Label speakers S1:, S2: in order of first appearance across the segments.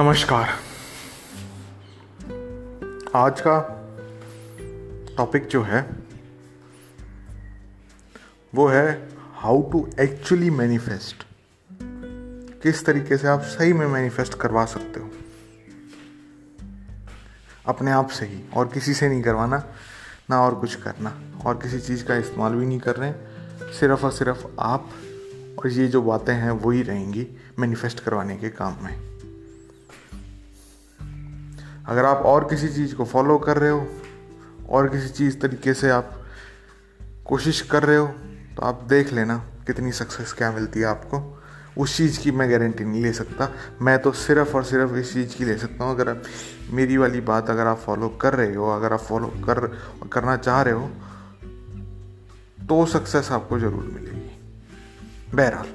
S1: नमस्कार। आज का टॉपिक जो है, वो है हाउ टू एक्चुअली मैनिफेस्ट किस तरीके से आप सही में मैनिफेस्ट करवा सकते हो। अपने आप से ही, और किसी से नहीं करवाना, ना और कुछ करना। और किसी चीज़ का इस्तेमाल भी नहीं कर रहे सिर्फ़ और सिर्फ़ आप और ये जो बातें हैं वही रहेंगी मैनिफेस्ट करवाने के काम में। अगर आप और किसी चीज़ को फॉलो कर रहे हो, और किसी चीज़ तरीके से आप कोशिश कर रहे हो तो आप देख लेना कितनी सक्सेस क्या मिलती है आपको। उस चीज़ की मैं गारंटी नहीं ले सकता। मैं तो सिर्फ़ और सिर्फ़ इस चीज़ की ले सकता हूँ। अगर आप मेरी वाली बात अगर आप फॉलो कर रहे हो, अगर आप फॉलो कर, करना चाह रहे हो तो सक्सेस आपको ज़रूर मिलेगी। बहरहाल,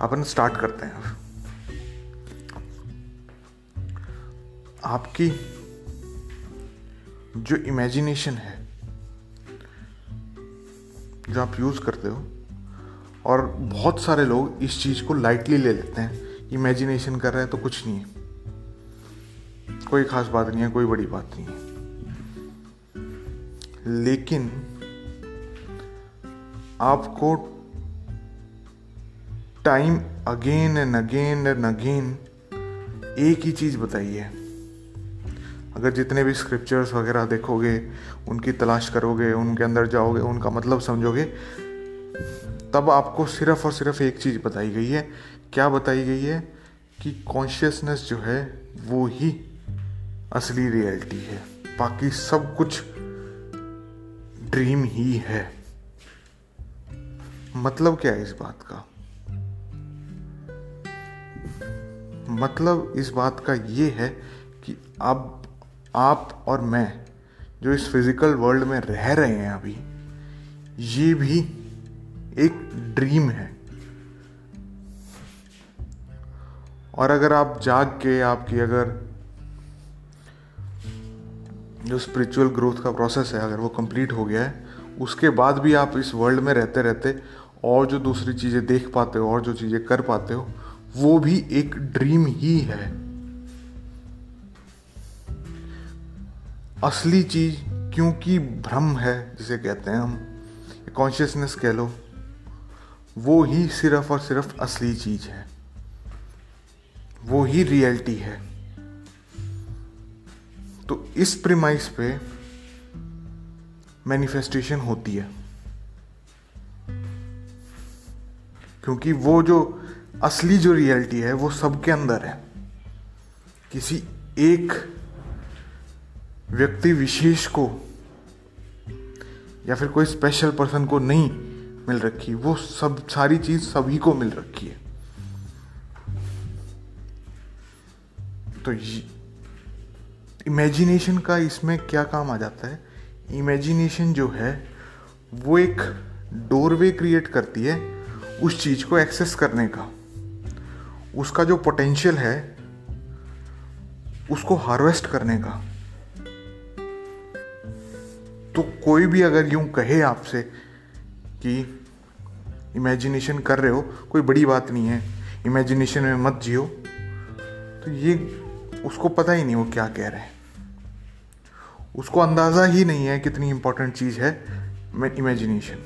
S1: अपन स्टार्ट करते हैं आपकी जो इमेजिनेशन है, जो आप यूज़ करते हो, और बहुत सारे लोग इस चीज़ को लाइटली ले लेते हैं। इमेजिनेशन कर रहे हैं तो कुछ नहीं है। कोई ख़ास बात नहीं है, कोई बड़ी बात नहीं है। लेकिन आपको time again and again and again एक ही चीज़ बताइए अगर जितने भी स्क्रिप्चर्स वगैरह देखोगे, उनकी तलाश करोगे, उनके अंदर जाओगे, उनका मतलब समझोगे, तब आपको सिर्फ़ और सिर्फ़ एक चीज़ बताई गई है। क्या बताई गई है? कि कॉन्शियसनेस जो है, वो ही असली रियलिटी है। बाकी सब कुछ ड्रीम ही है। मतलब क्या है इस बात का? मतलब इस बात का ये है कि अब आप और मैं, जो इस फ़िज़िकल वर्ल्ड में रह रहे हैं अभी, ये भी एक ड्रीम है। और अगर आप जाग के, आपकी अगर जो स्पिरिचुअल ग्रोथ का प्रोसेस है, अगर वो कंप्लीट हो गया है, उसके बाद भी आप इस वर्ल्ड में रहते रहते और जो दूसरी चीज़ें देख पाते हो, और जो चीज़ें कर पाते हो, वो भी एक ड्रीम ही है। असली चीज़ क्योंकि भ्रम है, जिसे कहते हैं हम कॉन्शियसनेस कह लो, वो ही सिर्फ़ और सिर्फ़ असली चीज़ है। वो ही रियलिटी है। तो इस प्रिमाइस पे मैनिफेस्टेशन होती है। क्योंकि वो जो असली जो रियलिटी है, वो सबके अंदर है। किसी एक व्यक्ति विशेष को या फिर कोई स्पेशल पर्सन को नहीं मिल रखी, वो सब, सारी चीज़ सभी को मिल रखी है। तो इमेजिनेशन का इसमें क्या काम आ जाता है? इमेजिनेशन जो है, वो एक डोरवे क्रिएट करती है उस चीज़ को एक्सेस करने का। उसका जो पोटेंशियल है, उसको हार्वेस्ट करने का। कोई भी अगर यूँ कहे आपसे कि इमेजिनेशन कर रहे हो, कोई बड़ी बात नहीं है। इमेजिनेशन में मत जियो। तो ये उसको पता ही नहीं वो क्या कह रहे हैं। उसको अंदाज़ा ही नहीं है कितनी इंपॉर्टेंट चीज़ है इमेजिनेशन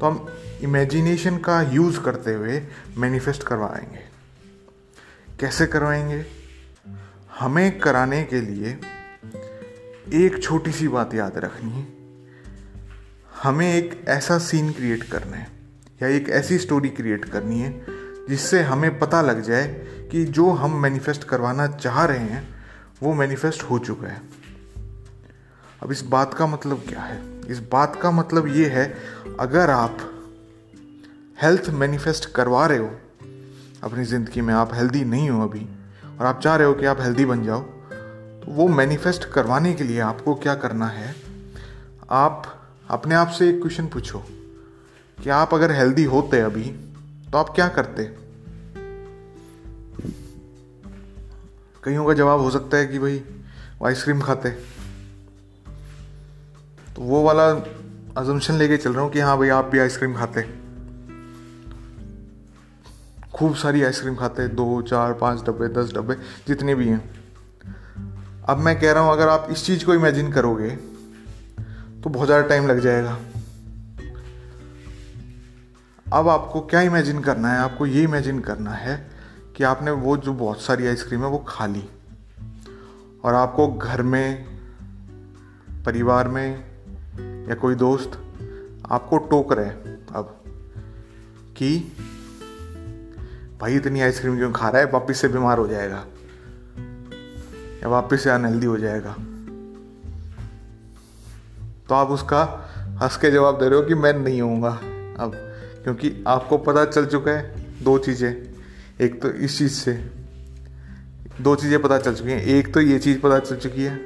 S1: तो हम इमेजिनेशन का यूज़ करते हुए मैनिफेस्ट करवाएँगे। कैसे करवाएँगे? हमें कराने के लिए एक छोटी सी बात याद रखनी है। हमें एक ऐसा सीन क्रिएट करना है, या एक ऐसी स्टोरी क्रिएट करनी है, जिससे हमें पता लग जाए कि जो हम मैनिफेस्ट करवाना चाह रहे हैं, वो मैनिफेस्ट हो चुका है। अब इस बात का मतलब क्या है? इस बात का मतलब ये है, अगर आप हेल्थ मैनिफेस्ट करवा रहे हो, अपनी ज़िंदगी में आप हेल्दी नहीं हो अभी, और आप चाह रहे हो कि आप हेल्दी बन जाओ वो मैनिफेस्ट करवाने के लिए आपको क्या करना है, आप अपने आप से एक क्वेश्चन पूछो कि आप अगर हेल्दी होते अभी तो आप क्या करते? कईयों का जवाब हो सकता है कि भाई आइसक्रीम खाते। तो वो वाला अजम्पन लेके चल रहा हूँ कि हाँ भाई, आप भी आइसक्रीम खाते। खूब सारी आइसक्रीम खाते, दो, चार, पाँच डब्बे, दस डब्बे, जितने भी हैं। अब मैं कह रहा हूँ, अगर आप इस चीज़ को इमेजिन करोगे तो बहुत ज़्यादा टाइम लग जाएगा। अब आपको क्या इमेजिन करना है? आपको ये इमेजिन करना है कि आपने वो जो बहुत सारी आइसक्रीम है, वो खा ली। और आपको घर में, परिवार में, या कोई दोस्त, आपको टोक रहे अब कि, भाई, इतनी आइसक्रीम क्यों खा रहा है? वापिस से बीमार हो जाएगा। या वापिस से अनहेल्दी हो जाएगा। तो आप उसका हंस के जवाब दे रहे हो कि मैं नहीं होऊँगा अब, क्योंकि आपको पता चल चुका है दो चीज़ें। एक तो इस चीज़ से, दो चीज़ें पता चल चुकी हैं। एक तो ये चीज़ पता चल चुकी है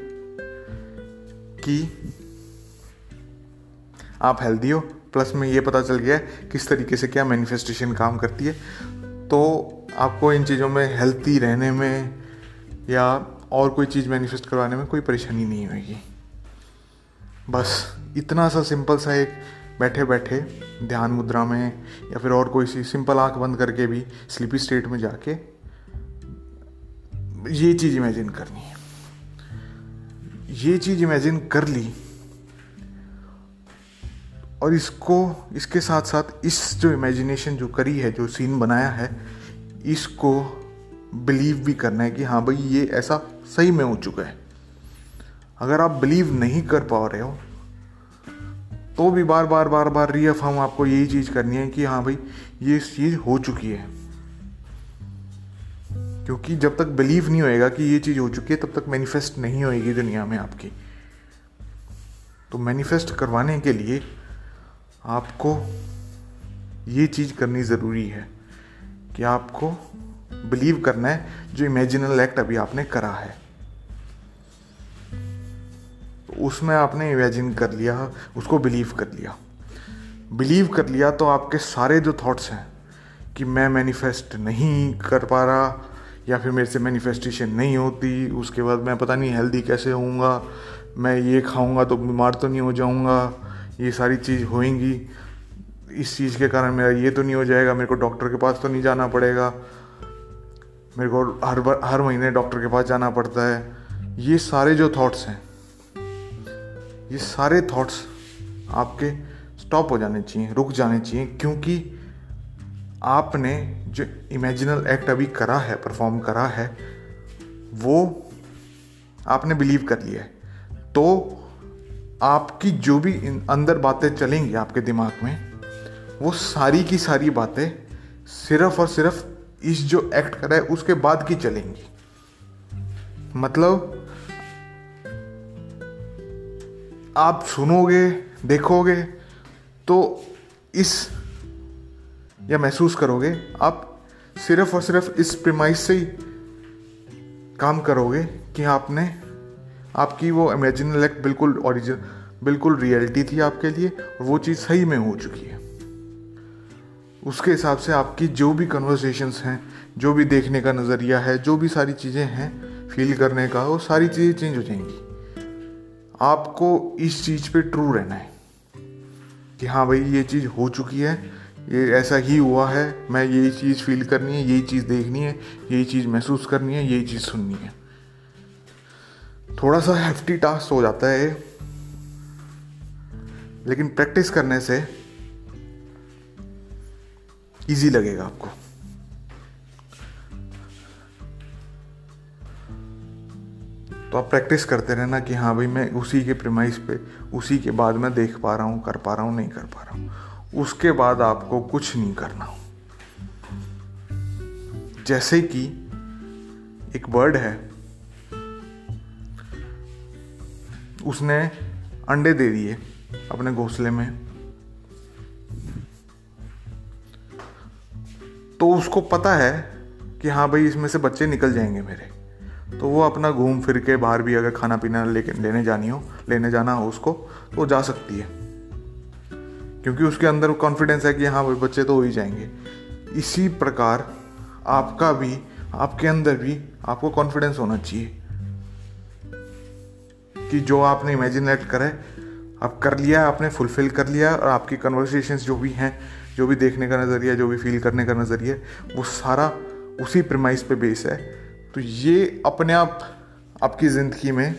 S1: कि आप हेल्दी हो प्लस में ये पता चल गया है किस तरीके से क्या मैनिफेस्टेशन काम करती है। तो आपको इन चीज़ों में हेल्थी रहने में या और कोई चीज़ मैनिफेस्ट करवाने में कोई परेशानी नहीं होगी। बस इतना सा सिंपल सा एक बैठे बैठे ध्यान मुद्रा में या फिर और कोई सी सिंपल आँख बंद करके भी स्लीपी स्टेट में जाके ये चीज़ इमेजिन करनी है। ये चीज़ इमेजिन कर ली और इसको, इसके साथ साथ इस जो इमेजिनेशन जो करी है, जो सीन बनाया है, इसको बिलीव भी करना है कि हाँ भाई ये ऐसा सही में हो चुका है। अगर आप बिलीव नहीं कर पा रहे हो तो भी बार बार बार बार रीअफर्म आपको यही चीज़ करनी है कि हाँ भाई, ये चीज़ हो चुकी है। क्योंकि जब तक बिलीव नहीं होएगा कि ये चीज़ हो चुकी है, तब तक मैनिफेस्ट नहीं होएगी दुनिया में आपकी। तो मैनिफेस्ट करवाने के लिए आपको ये चीज़ करनी ज़रूरी है कि आपको बिलीव करना है, जो इमेजिनल एक्ट अभी आपने करा है। तो उसमें आपने इमेजिन कर लिया, उसको बिलीव कर लिया। बिलीव कर लिया तो आपके सारे जो थॉट्स हैं, कि मैं मैनिफेस्ट नहीं कर पा रहा, या फिर मेरे से मैनिफेस्टेशन नहीं होती, उसके बाद मैं पता नहीं हेल्दी कैसे होऊँगा, मैं ये खाऊँगा तो बीमार तो नहीं हो जाऊँगा, ये सारी चीज़ होएँगी। इस चीज़ के कारण मेरा ये तो नहीं हो जाएगा, मेरे को डॉक्टर के पास तो नहीं जाना पड़ेगा। मेरे को हर बार हर महीने डॉक्टर के पास जाना पड़ता है। ये सारे जो थॉट्स हैं, ये सारे थॉट्स आपके स्टॉप हो जाने चाहिए, रुक जाने चाहिए, क्योंकि आपने जो इमेजिनल एक्ट अभी करा है परफॉर्म करा है, वो आपने बिलीव कर लिया है। तो आपकी जो भी अंदर बातें चलेंगी आपके दिमाग में, वो सारी की सारी बातें सिर्फ़ और सिर्फ़ इस जो एक्ट करा है, उसके बाद की चलेंगी। मतलब आप सुनोगे, देखोगे तो इस, या महसूस करोगे, आप सिर्फ़ और सिर्फ़ इस प्रिमाइस से ही काम करोगे कि आपने, आपकी वो इमेजिनल एक्ट बिल्कुल ओरिजिनल बिल्कुल रियलिटी थी आपके लिए और वो चीज़ सही में हो चुकी है। उसके हिसाब से आपकी जो भी कन्वर्सेशंस हैं, जो भी देखने का नज़रिया है, जो भी सारी चीज़ें हैं फील करने का, वो सारी चीज़ें चेंज हो जाएँगी। आपको इस चीज़ पे ट्रू रहना है कि हाँ भाई, ये चीज़ हो चुकी है, ये ऐसा ही हुआ है, मैं यही चीज़ फील करनी है यही चीज़ देखनी है यही चीज़ महसूस करनी है यही चीज़ सुननी है। थोड़ा सा हेफ्टी टास्क हो जाता है लेकिन प्रैक्टिस करने से इजी लगेगा आपको। तो आप प्रैक्टिस करते रहना कि हाँ भाई मैं उसी के प्रेमाइस पे, उसी के बाद मैं देख पा रहा हूँ, कर पा रहा हूँ, नहीं कर पा रहा हूँ। उसके बाद आपको कुछ नहीं करना। जैसे कि एक बर्ड है, उसने अंडे दे दिए अपने घोंसले में। तो उसको पता है कि हाँ भाई इसमें से बच्चे निकल जाएँगे मेरे। तो वो अपना घूम फिर के बाहर भी अगर खाना पीना लेके लेने जानी हो, लेने जाना हो उसको तो वो जा सकती है। क्योंकि उसके अंदर कॉन्फिडेंस है कि हाँ भाई बच्चे तो हो ही जाएँगे। इसी प्रकार आपका भी, आपके अंदर भी आपको कॉन्फिडेंस होना चाहिए कि जो आपने इमेजिन करा, आप कर लिया, आपने फुलफिल कर लिया और आपकी कन्वर्सेशन जो भी हैं जो भी देखने का नज़रिया, जो भी फील करने का नज़रिया, वो सारा उसी प्रमाइस पे बेस है। तो ये अपने आप, आपकी ज़िंदगी में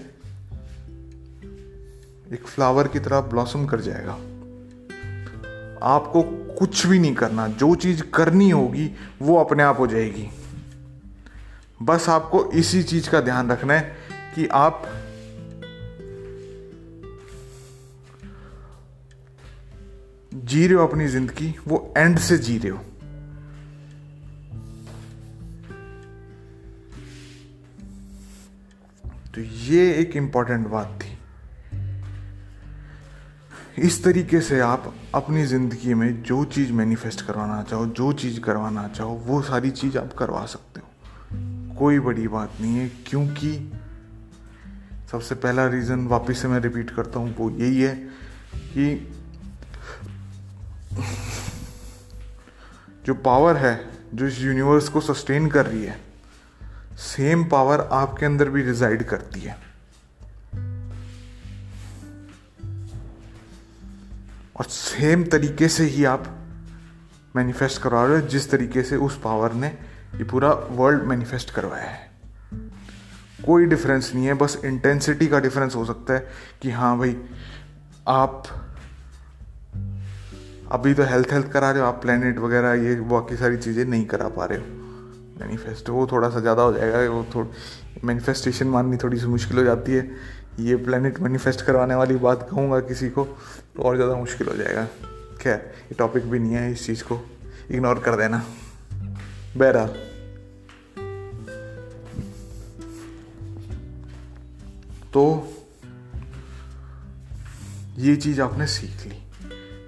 S1: एक फ्लावर की तरह ब्लॉसम कर जाएगा। आपको कुछ भी नहीं करना, जो चीज़ करनी होगी, वो अपने आप हो जाएगी। बस आपको इसी चीज़ का ध्यान रखना है कि आप जी रहे हो अपनी ज़िंदगी, वो एंड से जी रहे हो। तो ये एक इंपॉर्टेंट बात थी। इस तरीके से आप अपनी ज़िंदगी में जो चीज़ मैनिफेस्ट करवाना चाहो, जो चीज़ करवाना चाहो, वो सारी चीज़ आप करवा सकते हो। कोई बड़ी बात नहीं है, क्योंकि सबसे पहला रीज़न वापस से मैं रिपीट करता हूँ, वो यही है कि जो पावर है, जो इस यूनिवर्स को सस्टेन कर रही है सेम पावर आपके अंदर भी रिजाइड करती है। और सेम तरीके से ही आप मैनिफेस्ट करवा रहे हो, जिस तरीके से उस पावर ने ये पूरा वर्ल्ड मैनिफेस्ट करवाया है। कोई डिफरेंस नहीं है, बस इंटेंसिटी का डिफरेंस हो सकता है कि हाँ भाई, आप अभी तो हेल्थ हेल्थ करा रहे हो, आप प्लानट वगैरह, ये बाकी सारी चीज़ें नहीं करा पा रहे हो। मैनिफेस्ट वो थोड़ा सा ज़्यादा हो जाएगा, वो थोड़ी मैनिफेस्टेशन माननी थोड़ी सी मुश्किल हो जाती है। ये प्लानट मैनिफेस्ट करवाने वाली बात कहूँगा किसी को तो और ज़्यादा मुश्किल हो जाएगा। खैर, ये टॉपिक भी नहीं है इस चीज़ को। इग्नोर कर देना। बहरहाल तो ये चीज़ आपने सीख ली।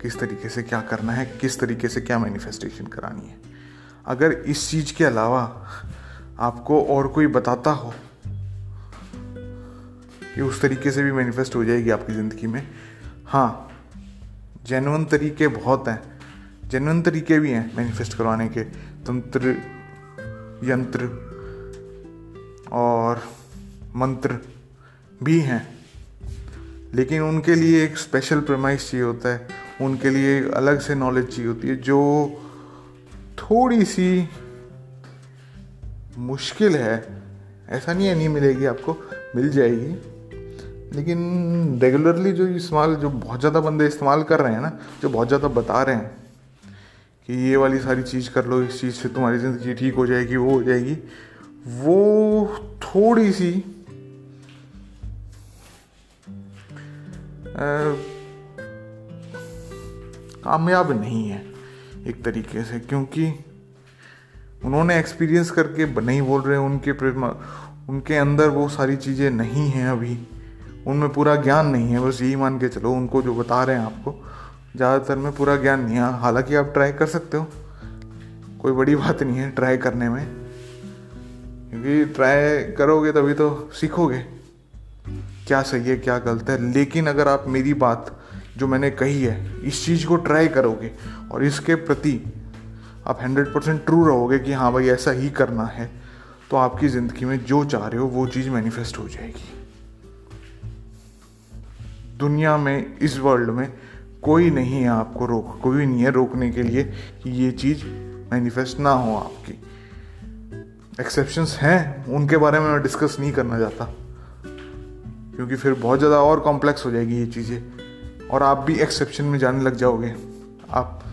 S1: किस तरीके से क्या करना है, किस तरीके से क्या मैनिफेस्टेशन करानी है। अगर इस चीज़ के अलावा आपको और कोई बताता हो कि उस तरीके से भी मैनिफेस्ट हो जाएगी आपकी ज़िंदगी में हाँ जेनुअन तरीके बहुत हैं। जेनुअन तरीके भी हैं मैनिफेस्ट करवाने के, तंत्र, यंत्र और मंत्र भी हैं। लेकिन उनके लिए एक स्पेशल प्रमाइश चाहिए होता है उनके लिए अलग से नॉलेज चाहिए होती है, जो थोड़ी सी मुश्किल है, ऐसा नहीं है, नहीं मिलेगी आपको, मिल जाएगी। लेकिन रेगुलरली जो इस्तेमाल, जो बहुत ज़्यादा बंदे इस्तेमाल कर रहे हैं ना, जो बहुत ज़्यादा बता रहे हैं कि ये वाली सारी चीज़ कर लो, इस चीज़ से तुम्हारी ज़िंदगी ठीक हो जाएगी, वो हो जाएगी, वो थोड़ी सी कामयाब नहीं है एक तरीके से, क्योंकि उन्होंने एक्सपीरियंस करके नहीं बोल रहे, उनके उनके अंदर वो सारी चीज़ें नहीं हैं अभी। उनमें पूरा ज्ञान नहीं है, बस यही मान के चलो, उनको जो बता रहे हैं आपको, ज़्यादातर में पूरा ज्ञान नहीं है। हालाँकि आप ट्राई कर सकते हो, कोई बड़ी बात नहीं है ट्राई करने में। क्योंकि ट्राई करोगे तभी तो सीखोगे, क्या सही है, क्या गलत है। लेकिन अगर आप मेरी बात जो मैंने कही है, इस चीज़ को ट्राई करोगे और इसके प्रति आप हंड्रेड परसेंट ट्रू रहोगे कि हाँ भाई, ऐसा ही करना है तो आपकी ज़िंदगी में जो चाह रहे हो, वो चीज़ मैनिफेस्ट हो जाएगी। दुनिया में, इस वर्ल्ड में कोई नहीं है आपको रोक, कोई नहीं है रोकने के लिए कि ये चीज़ मैनिफेस्ट ना हो आपकी। एक्सेप्शंस हैं, उनके बारे में मैं डिस्कस नहीं करना चाहता, क्योंकि फिर बहुत ज़्यादा और कॉम्प्लेक्स हो जाएगी ये चीज़ें। और आप भी एक्सेप्शन में जाने लग जाओगे। आप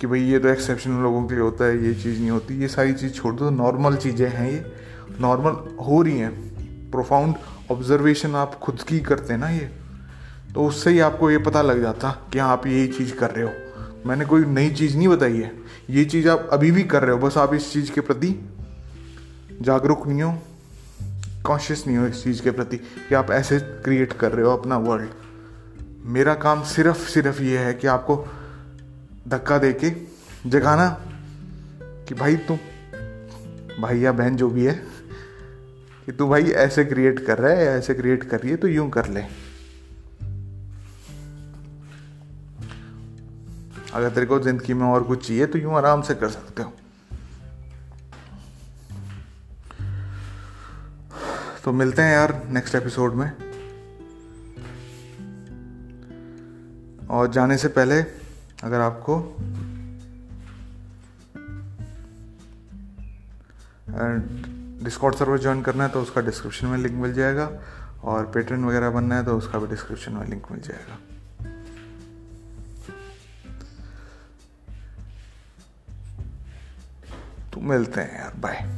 S1: कि भाई ये तो एक्सेप्शन लोगों के लिए होता है, ये चीज़ नहीं होती। ये सारी चीज़ छोड़ दो नॉर्मल चीज़ें हैं ये। नॉर्मल हो रही हैं। प्रोफाउंड ऑब्जर्वेशन आप खुद की करते हैं ना ये। तो उससे ही आपको ये पता लग जाता कि हाँ आप यही चीज़ कर रहे हो। मैंने कोई नई चीज़ नहीं बताई है। ये चीज़ आप अभी भी कर रहे हो। बस आप इस चीज़ के प्रति जागरूक नहीं हो। कॉन्शियस नहीं हो इस चीज़ के प्रति कि आप ऐसे क्रिएट कर रहे हो अपना वर्ल्ड मेरा काम सिर्फ़ सिर्फ़ ये है कि आपको धक्का दे के जगाना कि भाई तू भाई या बहन जो भी है, कि तू भाई ऐसे क्रिएट कर रहा है या ऐसे क्रिएट कर रही है तो यूँ कर ले। अगर तेरे को ज़िंदगी में और कुछ चाहिए तो यूँ आराम से कर सकते हो। तो मिलते हैं यार नेक्स्ट एपिसोड में। और जाने से पहले अगर आपको डिस्कॉर्ड सर्वर ज्वाइन करना है तो उसका डिस्क्रिप्शन में लिंक मिल जाएगा और पेट्रन वगैरह बनना है तो उसका भी डिस्क्रिप्शन में लिंक मिल जाएगा। तो मिलते हैं यार बाय